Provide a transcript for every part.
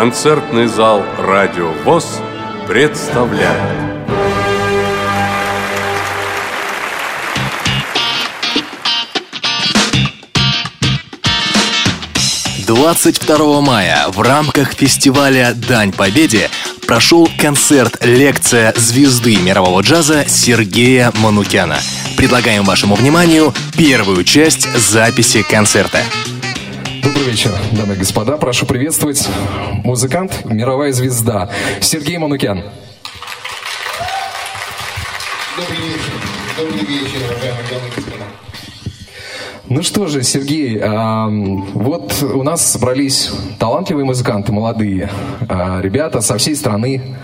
концертный зал «Радио ВОЗ» представляет. 22 мая в рамках фестиваля «Дань Победе» прошел концерт-лекция звезды мирового джаза Сергея Манукяна. Предлагаем вашему вниманию первую часть записи концерта. Добрый вечер, дамы и господа. Прошу приветствовать музыкант, мировая звезда Сергей Манукян. Добрый вечер. Добрый вечер, уважаемые дамы и господа. Ну что же, Сергей, а, вот у нас собрались талантливые музыканты, молодые а, ребята со всей страны.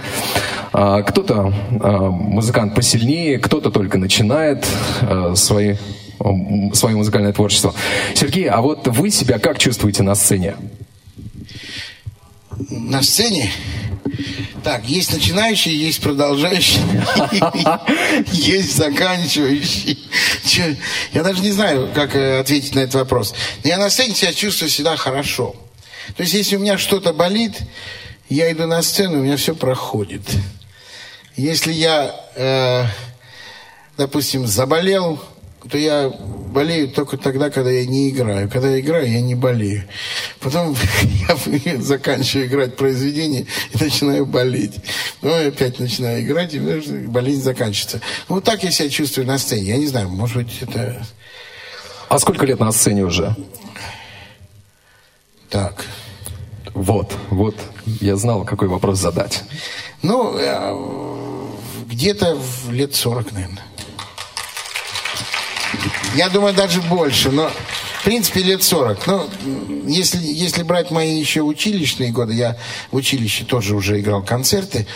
А, кто-то музыкант посильнее, кто-то только начинает свои, свое музыкальное творчество. Сергей, а вот вы себя как чувствуете на сцене? На сцене так, есть начинающие, есть продолжающие, есть заканчивающие. Я даже не знаю, как э, ответить на этот вопрос. Я на сцене себя чувствую всегда хорошо. То есть, если у меня что-то болит, я иду на сцену, у меня все проходит. Если я, э, допустим, заболел, то я болею только тогда, когда я не играю. Когда я играю, я не болею. Потом я заканчиваю играть произведение и начинаю болеть. Ну, я опять начинаю играть, и болезнь заканчивается. Ну, вот так я себя чувствую на сцене. Я не знаю, может быть, это А сколько лет на сцене уже? так. Вот, вот, я знал, какой вопрос задать. Ну, э, где-то в лет 40, наверное. Я думаю, даже больше, но в принципе лет 40. Но если, если брать мои еще училищные годы, я в училище тоже уже играл концерты,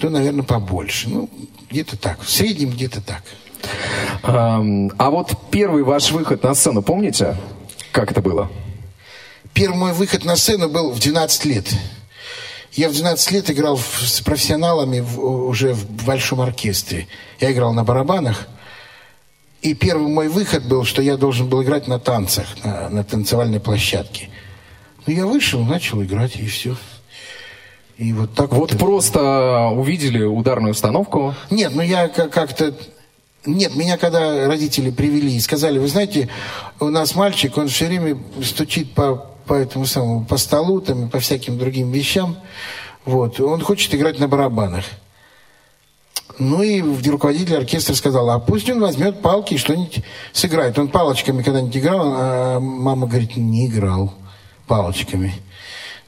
то, наверное, побольше. Ну, где-то так. В среднем где-то так. Ам, А вот первый ваш выход на сцену, помните, как это было? Первый мой выход на сцену был в 12 лет. Я в 12 лет играл в- с профессионалами в- уже в большом оркестре. Я играл на барабанах. И первый мой выход был, что я должен был играть на танцах, на, на танцевальной площадке. Ну, я вышел, начал играть, и все. И вот так Вот вот. просто увидели ударную установку. Нет, ну я ка- как-то... Нет, меня когда родители привели и сказали, вы знаете, у нас мальчик, он все время стучит по, по этому самому, по столу, там, и по всяким другим вещам. Вот. Он хочет играть на барабанах. Ну и руководитель оркестра сказал, а пусть он возьмет палки и что-нибудь сыграет. Он палочками когда-нибудь играл, а мама говорит, не играл палочками.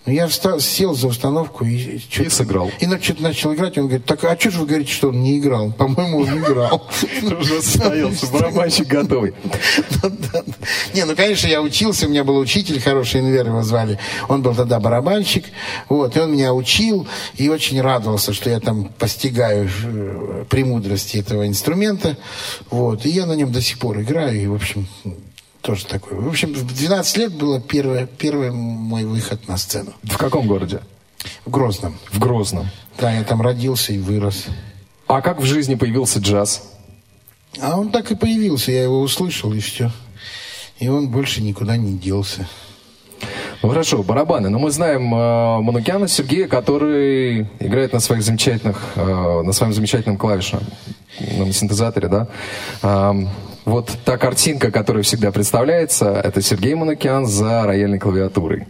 Ну, я встал, сел за установку и... чё-то- сыграл. И что-то начал играть, он говорит, так, а что же вы говорите, что он не играл? По-моему, он играл. Уже состоялся, барабанщик готовый. Не, ну, конечно, я учился, у меня был учитель хороший, Инвер его звали. Он был тогда барабанщик, вот, и он меня учил, и очень радовался, что я там постигаю э, премудрости этого инструмента, вот, и я на нем до сих пор играю, и, в общем, тоже такой. В общем, в 12 лет было первое, первый мой выход на сцену. В каком городе? В Грозном. В Грозном. Да, я там родился и вырос. А как в жизни появился джаз? А он так и появился, я его услышал, и все. И он больше никуда не делся. Ну хорошо, барабаны. Но мы знаем э, Манукяна Сергея, который играет на своих замечательных, э, на своем замечательном клавишном на синтезаторе, да. Ам, вот та картинка, которая всегда представляется, это Сергей Манукян за рояльной клавиатурой.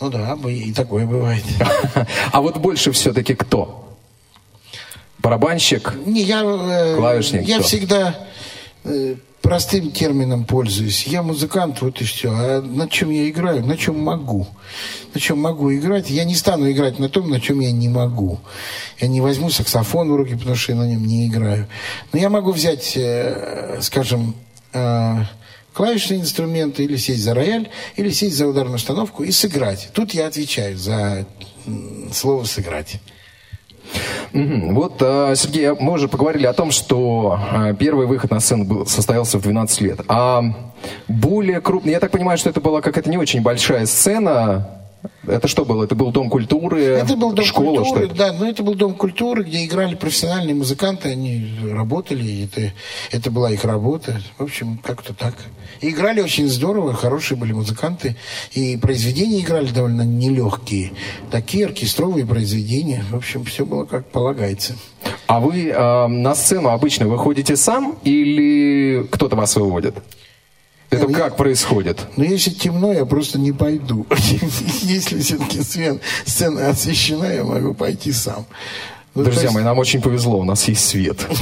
Ну да, и такое бывает. А вот больше все-таки кто? Барабанщик? Не, я, э, Клавишник я кто? всегда э, простым термином пользуюсь. Я музыкант, вот и все. А на чем я играю? На чем могу? На чем могу играть? Я не стану играть на том, на чем я не могу. Я не возьму саксофон в руки, потому что я на нем не играю. Но я могу взять, э, скажем, э, клавишные инструменты, или сесть за рояль, или сесть за ударную установку и сыграть. Тут я отвечаю за слово «сыграть». Вот, э, Сергей, мы уже поговорили о том, что э, первый выход на сцену состоялся в 12 лет. А более крупный, я так понимаю, что это была какая-то не очень большая сцена, Это что было? Это был дом культуры? Это был дом школа, культуры, что это? да, но это был дом культуры, где играли профессиональные музыканты, они работали, и это, это была их работа. В общем, как-то так. И играли очень здорово, хорошие были музыканты, и произведения играли довольно нелегкие. Такие оркестровые произведения. В общем, все было как полагается. А вы э, на сцену обычно выходите сам или кто-то вас выводит? Это Я- как происходит? Но если темно, я просто не пойду. Если все-таки сцена освещена, я могу пойти сам. Ну, Друзья есть- мои, нам очень повезло, у нас есть свет.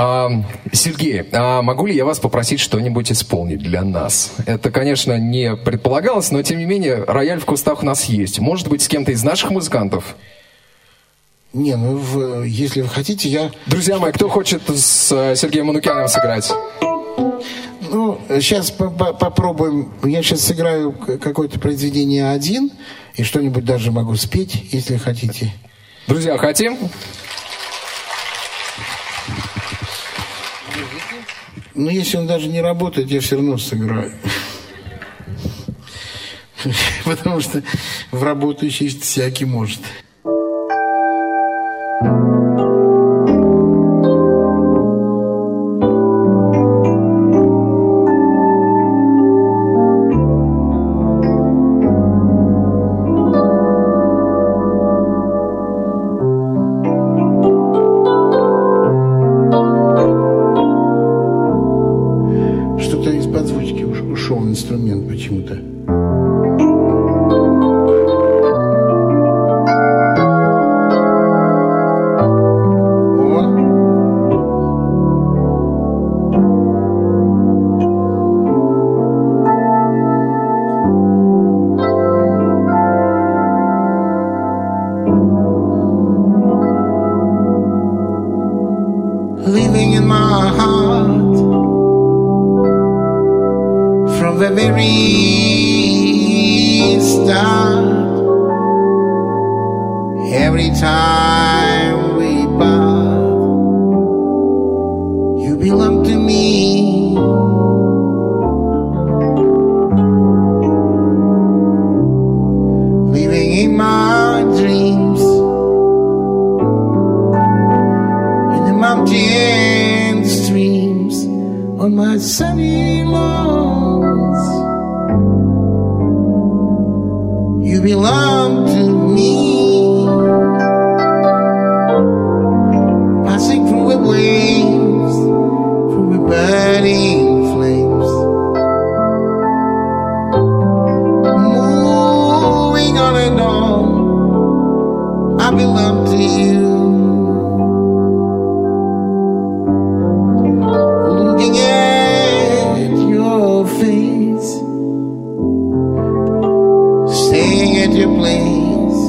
А, Сергей, а могу ли я вас попросить что-нибудь исполнить для нас? Это, конечно, не предполагалось, но тем не менее рояль в кустах у нас есть. Может быть, с кем-то из наших музыкантов? Не, ну, в- если вы хотите, я... Друзья мои, кто хочет с э, Сергеем Манукяном сыграть? Ну, сейчас попробуем. Я сейчас сыграю какое-то произведение один, и что-нибудь даже могу спеть, если хотите. Друзья, хотим? Но если он даже не работает, я все равно сыграю. Потому что в работающий всякий может. Every time staying at your place,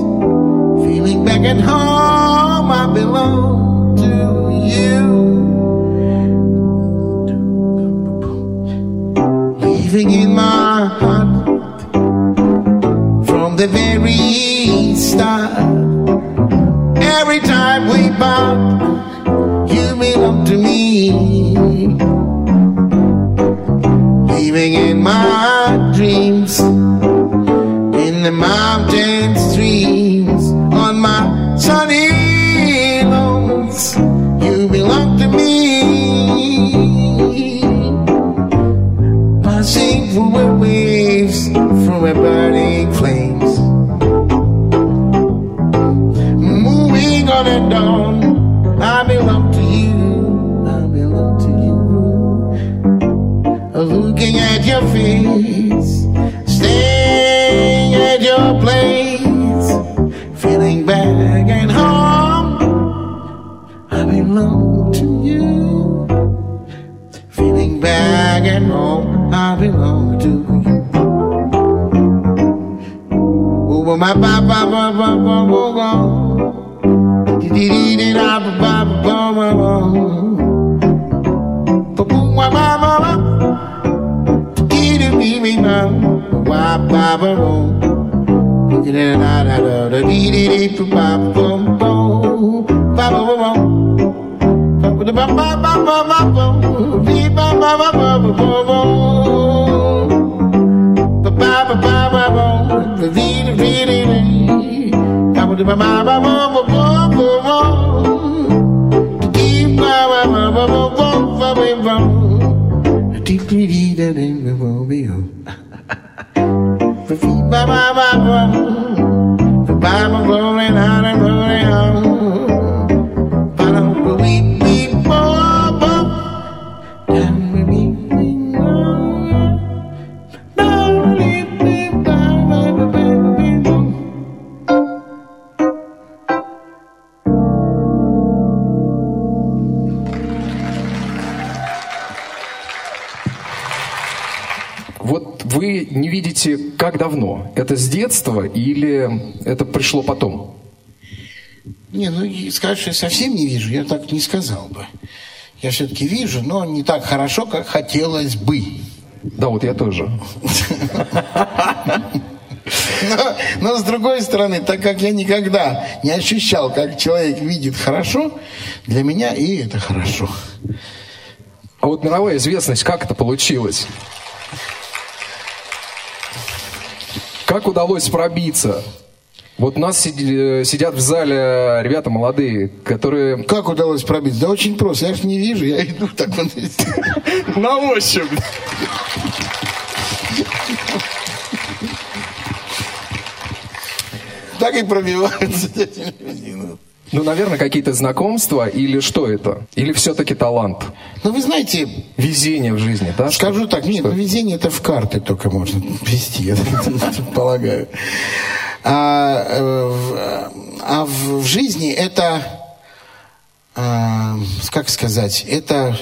feeling back at home. I belong to you. Living in my heart from the very start. Every time we part, you belong to me. Living in my dreams, the mountain streams, on my sunny belong to you. Feeling back at home, I belong to you. Oh, my ba ba ba ba ba ba ba. Dee-dee-dee-dee-da, ba ba ba ba ba. Ba ba ba ba. Ba ba ba. Dee-dee-da-da-da-da, dee-dee-dee, ba ba ba ba. Ba. Dee ba ba ba ba ba ba ba. Bye. Давно? Это с детства или это пришло потом? Не, ну сказать, что я совсем не вижу, я так не сказал бы. Я все-таки вижу, но не так хорошо, как хотелось бы. Да, вот я тоже. Но, но с другой стороны, так как я никогда не ощущал, как человек видит хорошо, для меня и это хорошо. А вот мировая известность, как это получилось? Как удалось пробиться? Вот у нас сиди- сидят в зале ребята молодые, которые Как удалось пробиться? Да очень просто. Я же не вижу, я иду так вот. на ощупь. Так и пробиваются эти люди. Ну. Наверное, какие-то знакомства или что это? Или все-таки талант? Ну, вы знаете, Везение в жизни, да? скажу так, нет, ну, везение это в карты только можно вести, я полагаю. А, э, в- а в в жизни это, а, как сказать, это,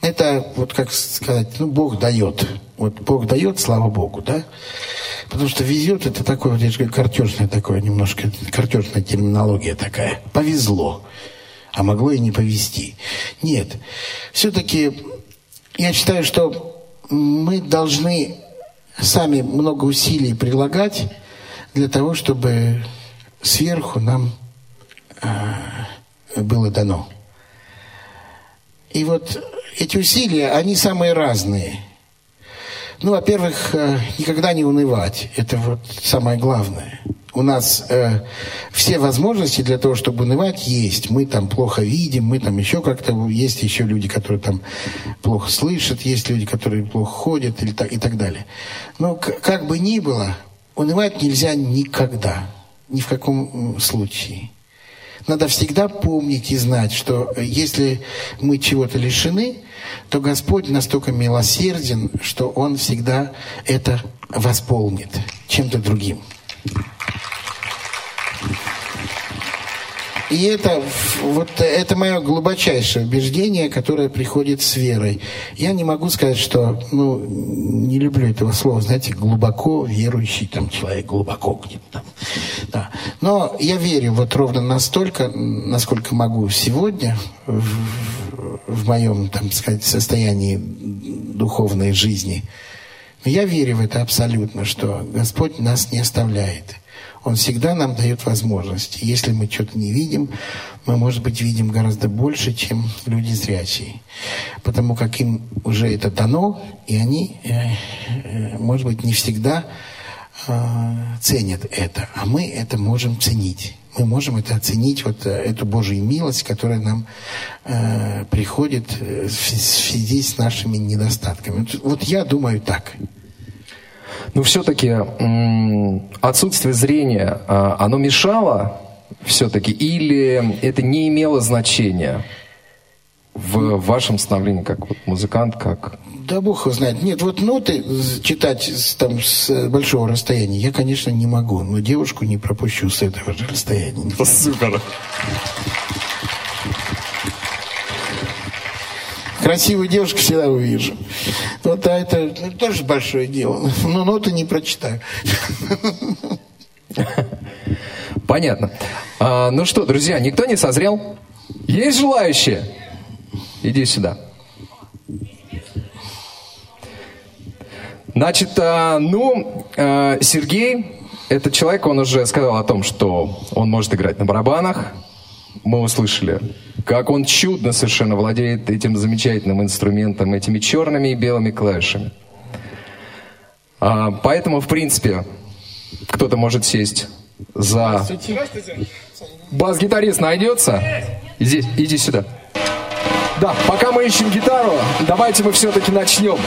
это, вот как сказать, ну, Бог дает. Вот Бог дает, слава Богу, да? Потому что везет, это такое, вот я же говорю, картежная такое, немножко, картежная терминология такая. Повезло. А могло и не повезти. Нет. Все-таки я считаю, что мы должны сами много усилий прилагать для того, чтобы сверху нам а, было дано. И вот эти усилия, они самые разные. Ну, во-первых, э, никогда не унывать. Это вот самое главное. У нас э, все возможности для того, чтобы унывать, есть. Мы там плохо видим, мы там еще как-то... Есть еще люди, которые там плохо слышат, есть люди, которые плохо ходят или так, и так далее. Но как бы ни было, унывать нельзя никогда. Ни в каком случае. Надо всегда помнить и знать, что э, если мы чего-то лишены, то Господь настолько милосерден, что Он всегда это восполнит чем-то другим. И это, вот это мое глубочайшее убеждение, которое приходит с верой. Я не могу сказать, что, ну, не люблю этого слова, знаете, глубоко верующий там человек, глубоко где-то там. Да. Но я верю вот ровно настолько, насколько могу сегодня в, в моем, там сказать, состоянии духовной жизни. Я верю в это абсолютно, что Господь нас не оставляет. Он всегда нам дает возможность. Если мы что-то не видим, мы, может быть, видим гораздо больше, чем люди зрячие. Потому как им уже это дано, и они, э, э, может быть, не всегда э, ценят это. А мы это можем ценить. Мы можем это оценить, вот эту Божью милость, которая нам приходит в связи с нашими недостатками. Вот я думаю так. Ну, все-таки отсутствие зрения, а, оно мешало все-таки или это не имело значения в вашем становлении как вот музыкант, как... Да бог его знает. Нет, вот ноты читать там, с большого расстояния я, конечно, не могу. Но девушку не пропущу с этого же расстояния. Супер. Красивую девушку всегда увижу. Вот а это ну, тоже большое дело. Но ноты не прочитаю. Понятно. А, ну что, друзья, никто не созрел? Есть желающие? Иди сюда. Значит, а, ну, а, Сергей, этот человек, он уже сказал о том, что он может играть на барабанах. Мы услышали, как он чудно совершенно владеет этим замечательным инструментом, этими черными и белыми клавишами. А, поэтому, в принципе, кто-то может сесть за... Бас-гитарист найдется? Иди, иди сюда. Да, пока мы ищем гитару, давайте мы все-таки начнем.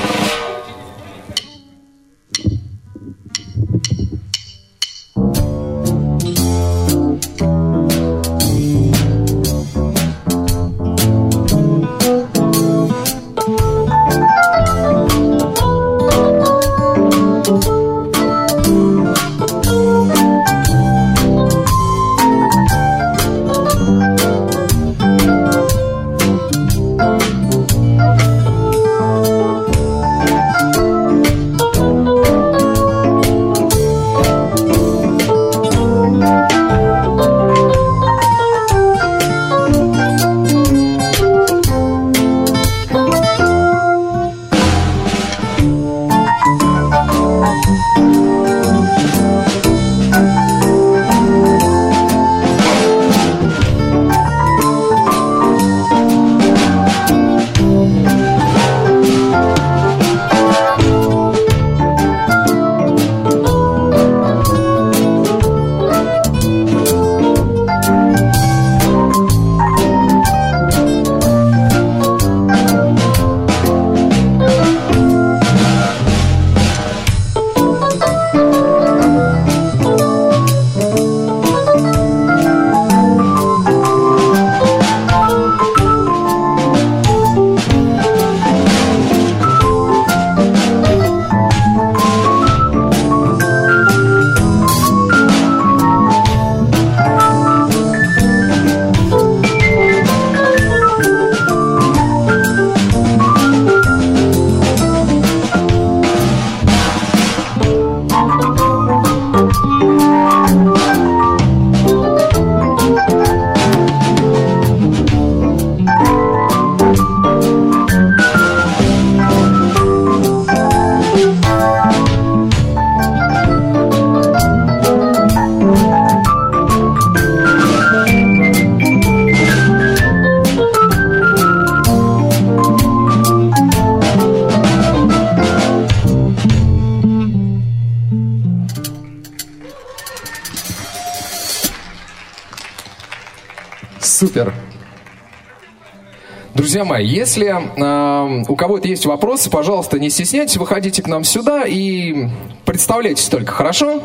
Друзья мои, если э, у кого-то есть вопросы, пожалуйста, не стесняйтесь, выходите к нам сюда и представляйтесь только, хорошо?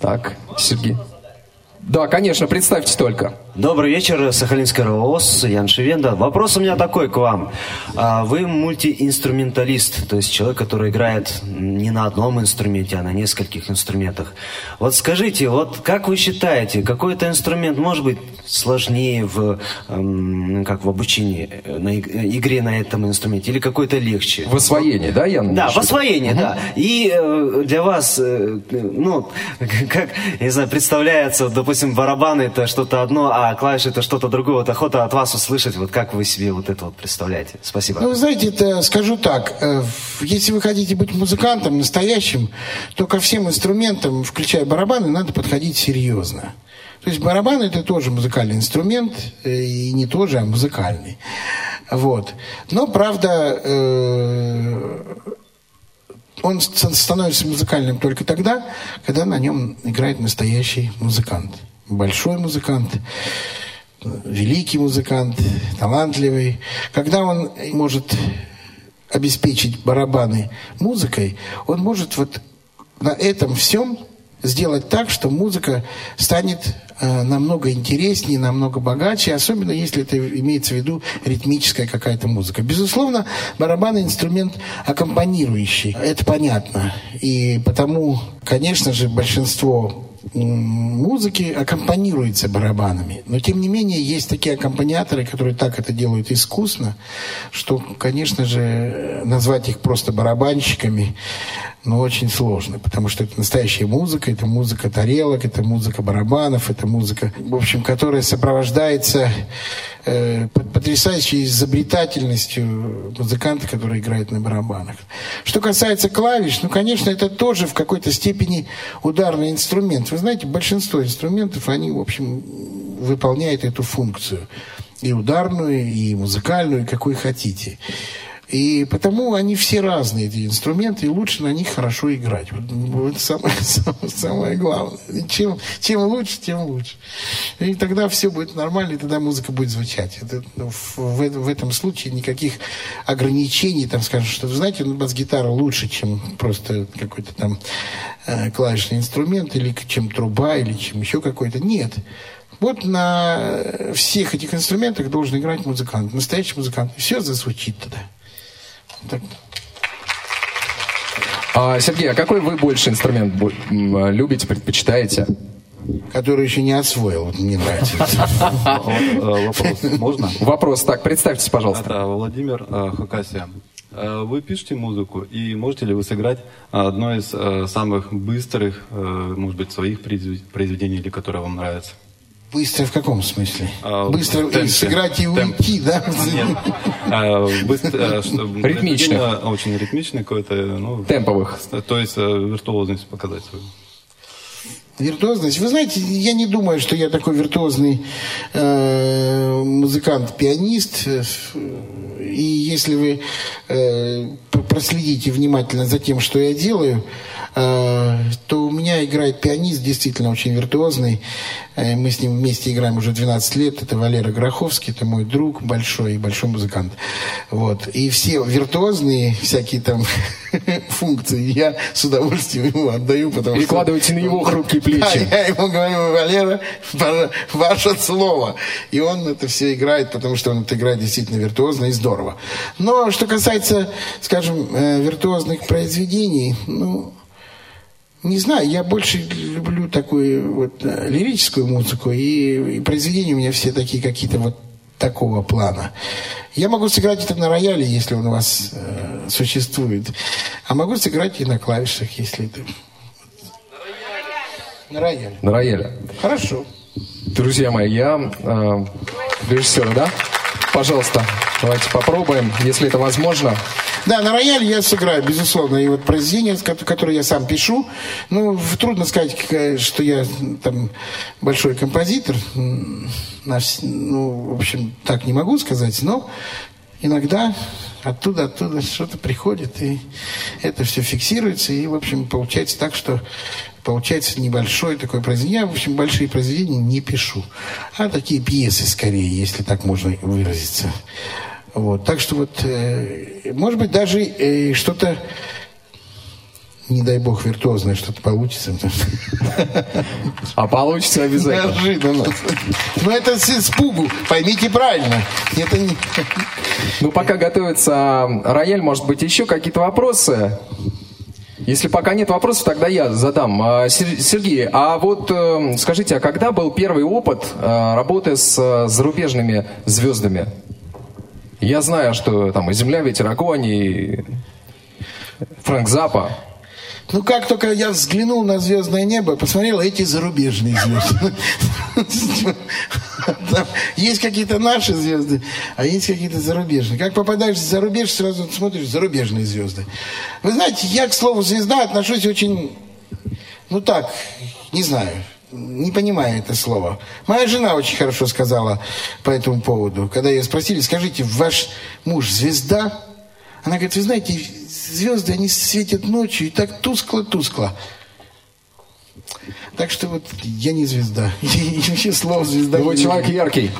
Так, Сергей. Да, конечно, представьте только. Добрый вечер, Сахалинская РООС, Ян Шевенда. Вопрос у меня такой к вам. А, вы мультиинструменталист, то есть человек, который играет не на одном инструменте, а на нескольких инструментах. Вот скажите, вот как вы считаете, какой-то инструмент может быть сложнее в, эм, как в обучении, э, на игре на этом инструменте, или какой-то легче? В освоении, да, Ян? Да, в освоении, угу. да. И э, для вас, э, ну, как, не знаю, представляется, допустим, барабаны это что-то одно, а а клавиши это что-то другое. Вот охота от вас услышать, вот как вы себе вот это вот представляете. Спасибо. Ну, вы знаете, это, скажу так, э, если вы хотите быть музыкантом настоящим, то ко всем инструментам, включая барабаны, надо подходить серьезно. То есть барабан это тоже музыкальный инструмент, э, и не тоже, а музыкальный. Вот. Но, правда, э, он становится музыкальным только тогда, когда на нем играет настоящий музыкант большой музыкант, великий музыкант, талантливый. Когда он может обеспечить барабаны музыкой, он может вот на этом всем сделать так, что музыка станет э, намного интереснее, намного богаче, особенно если это имеется в виду ритмическая какая-то музыка. Безусловно, барабан инструмент аккомпанирующий, это понятно. И потому, конечно же, большинство музыки аккомпанируется барабанами. Но, тем не менее, есть такие аккомпаниаторы, которые так это делают искусно, что, конечно же, назвать их просто барабанщиками, но очень сложно, потому что это настоящая музыка, это музыка тарелок, это музыка барабанов, это музыка, в общем, которая сопровождается э, потрясающей изобретательностью музыканта, который играет на барабанах. Что касается клавиш, ну, конечно, это тоже в какой-то степени ударный инструмент. Вы знаете, большинство инструментов, они, в общем, выполняют эту функцию. И ударную, и музыкальную, и какую хотите. И потому они все разные, эти инструменты, и лучше на них хорошо играть. Вот, вот самое, самое, самое главное. И чем, чем лучше, тем лучше. И тогда все будет нормально, и тогда музыка будет звучать. Это, ну, в, в, в этом случае никаких ограничений, там, скажем, что, знаете, ну, бас-гитара лучше, чем просто какой-то там э, клавишный инструмент, или чем труба, или чем еще какой-то. Нет. Вот на всех этих инструментах должен играть музыкант, настоящий музыкант. Все зазвучит тогда. А, Сергей, а какой вы больше инструмент любите, предпочитаете? Который еще не освоил, вот мне нравится. Э, вопрос можно? Вопрос, так, представьтесь, пожалуйста. Это Владимир э, Хакасия. Э, вы пишете музыку, и можете ли вы сыграть одно из самых быстрых, может быть, своих произведений, или которое вам нравится? Быстро в каком смысле? А, быстро темпе. сыграть и Темп. уйти, да? Нет. А, быстро, Ритмичных. Очень ритмичный какой-то. Ну, Темповых. То есть виртуозность показать свою. Виртуозность. Вы знаете, я не думаю, что я такой виртуозный э, музыкант-пианист. И если вы э, проследите внимательно за тем, что я делаю, то у меня играет пианист, действительно очень виртуозный. Э, мы с ним вместе играем уже 12 лет. Это Валера Гроховский, это мой друг большой, большой музыкант. Вот. И все виртуозные всякие там функции я с удовольствием ему отдаю. Потому Перекладывайте что... на его хрупкие плечи. Да, я ему говорю, Валера, ваше слово. И он это все играет, потому что он это играет действительно виртуозно и здорово. Но что касается, скажем, э, виртуозных произведений, ну, не знаю, я больше люблю такую вот э, лирическую музыку, и, и произведения у меня все такие какие-то вот такого плана. Я могу сыграть это на рояле, если он у вас э, существует, а могу сыграть и на клавишах, если это... На рояле. На рояле. Хорошо. Друзья мои, я э, режиссер, да? Пожалуйста, давайте попробуем, если это возможно. Да, на рояле я сыграю, безусловно. И вот произведение, которое я сам пишу, ну, трудно сказать, что я там большой композитор. Ну, в общем, так не могу сказать, но иногда оттуда, оттуда что-то приходит, и это все фиксируется, и, в общем, получается так, что получается небольшое такое произведение. Я, в общем, большие произведения не пишу, а такие пьесы скорее, если так можно выразиться. Вот, так что вот, э, может быть, даже э, что-то, не дай бог, виртуозное что-то получится. А получится обязательно. Неожиданно. Но это с испугу, поймите правильно. Это не... Ну, пока готовится рояль, может быть, еще какие-то вопросы? Если пока нет вопросов, тогда я задам. А, Сергей, а вот э, скажите, а когда был первый опыт э, работы с э, зарубежными звездами? Я знаю, что там и «Земля, ветер, огонь», и Фрэнк Запа. Ну, как только я взглянул на звездное небо, посмотрел эти зарубежные звезды. Есть какие-то наши звезды, а есть какие-то зарубежные. Как попадаешь за рубеж, сразу смотришь зарубежные звезды. Вы знаете, я к слову звезда отношусь очень, ну так, не знаю, не понимаю это слово. Моя жена очень хорошо сказала по этому поводу. Когда ее спросили, скажите, ваш муж звезда? Она говорит, вы знаете, звезды, они светят ночью и так тускло-тускло. Так что вот я не звезда. И вообще слово звезда. Вы человек яркий.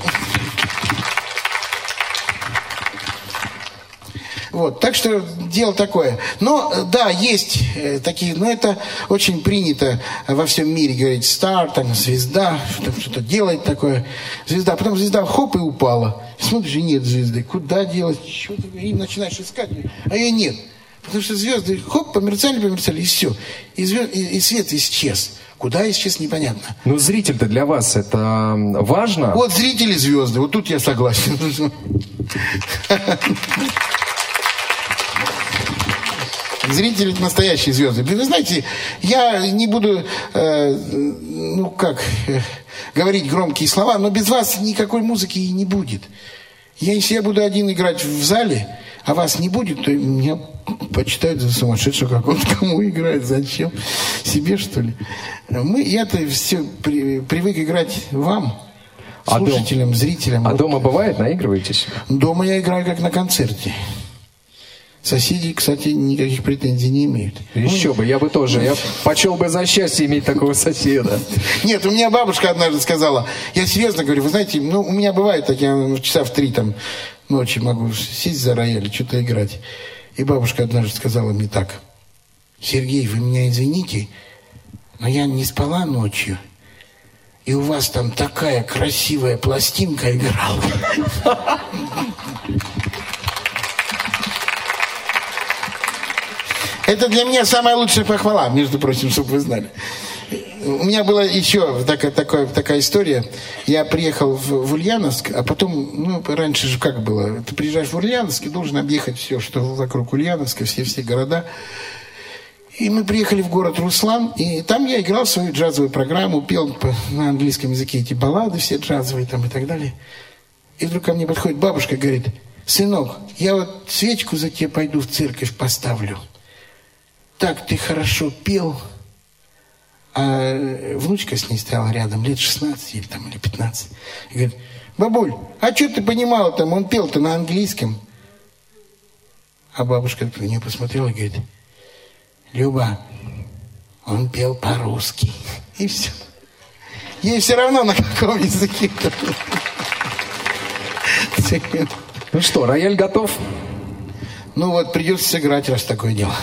Вот, так что дело такое. Но да, есть э, такие, но это очень принято во всем мире говорить стар, там звезда, что-то делает такое. Звезда, потом звезда хоп и упала. Смотришь, и нет звезды. Куда делать? И начинаешь искать, а ее нет. Потому что звезды хоп, померцали, померцали, и все. И, звезд, и, и свет исчез. Куда исчез, непонятно. Ну, зритель-то для вас это важно? Вот зрители звезды, вот тут я согласен. Зрители настоящие звезды. Вы знаете, я не буду, э, ну как, э, говорить громкие слова, но без вас никакой музыки и не будет. Я, если я буду один играть в зале, а вас не будет, то меня почитают за сумасшедшего, как он кому играет, зачем? Себе, что ли? Мы, я-то все при, привык играть вам, слушателям, а зрителям. А вот. дома бывает, наигрываетесь? Дома я играю как на концерте. Соседи, кстати, никаких претензий не имеют. Еще бы, я бы тоже. Я почел бы за счастье иметь такого соседа. Нет, у меня бабушка однажды сказала, я серьезно говорю, вы знаете, ну, у меня бывает так, я часа в три там ночи могу сесть за рояль что-то играть. И бабушка однажды сказала мне так, Сергей, вы меня извините, но я не спала ночью, и у вас там такая красивая пластинка играла. Это для меня самая лучшая похвала, между прочим, чтобы вы знали. У меня была еще такая, такая, такая история. Я приехал в, в Ульяновск, а потом, ну, раньше же как было? Ты приезжаешь в Ульяновск и должен объехать все, что вокруг Ульяновска, все-все города. И мы приехали в город Руслан, и там я играл свою джазовую программу, пел на английском языке эти баллады все джазовые там и так далее. И вдруг ко мне подходит бабушка и говорит, сынок, я вот свечку за тебя пойду в церковь поставлю так ты хорошо пел, а внучка с ней стояла рядом, лет 16 или, там, или 15. И говорит, бабуль, а что ты понимала там, он пел-то на английском. А бабушка на нее посмотрела и говорит, Люба, он пел по-русски. И все. Ей все равно на каком языке. Ну что, рояль готов? Ну вот, придется сыграть, раз такое дело.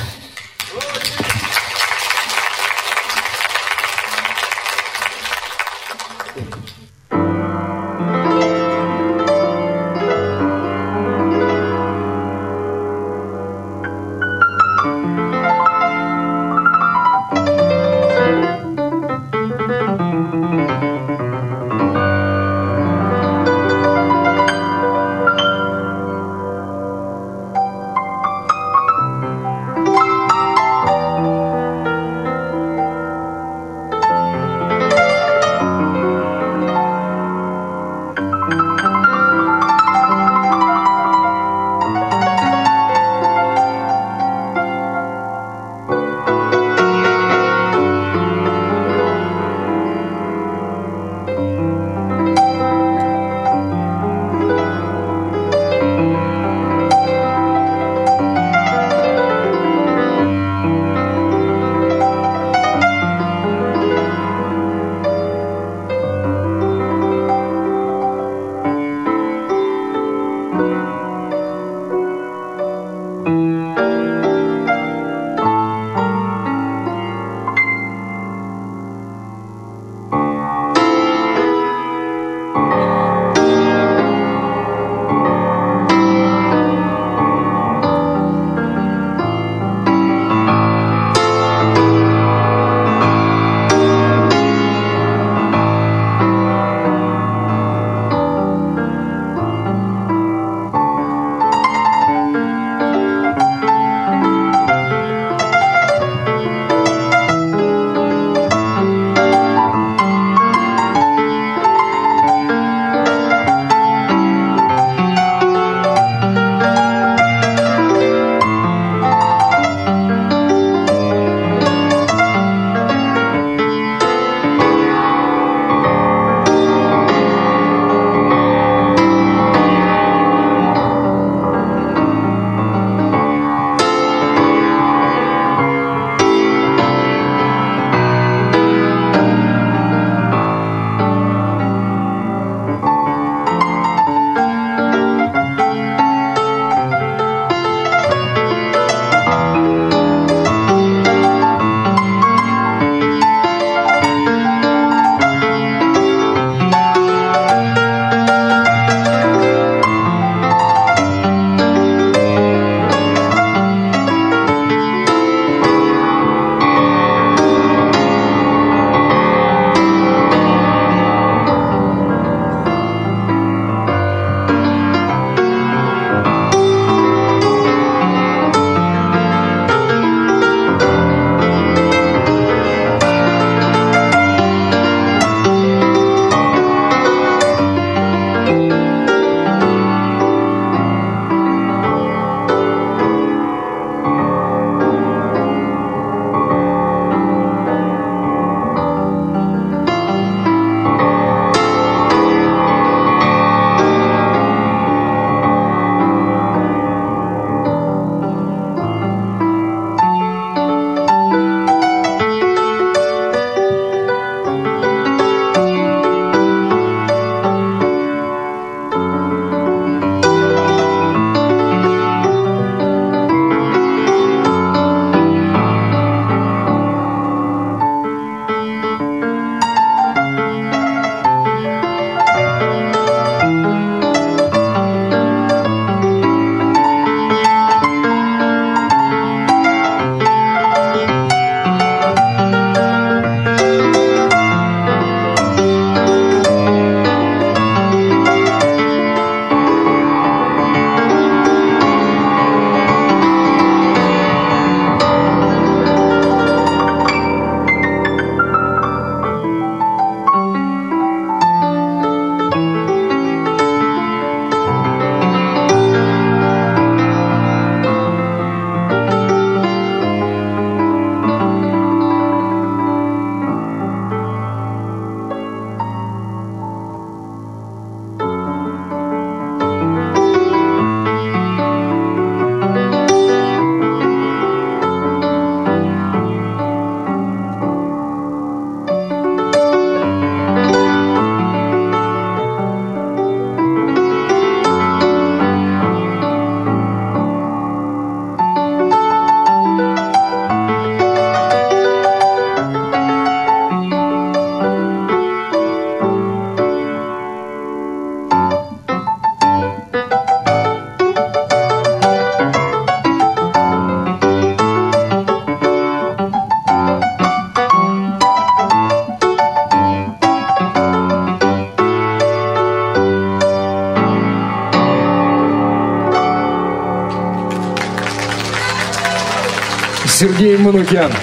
Манукян.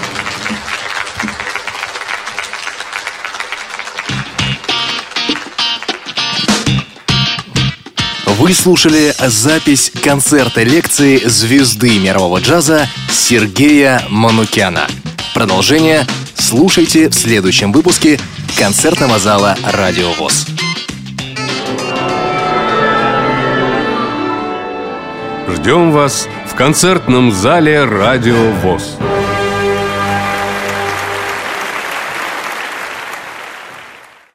Вы слушали запись концерта лекции звезды мирового джаза Сергея Манукяна. Продолжение слушайте в следующем выпуске концертного зала «Радио ВОЗ». Ждем вас в концертном зале «Радио ВОЗ».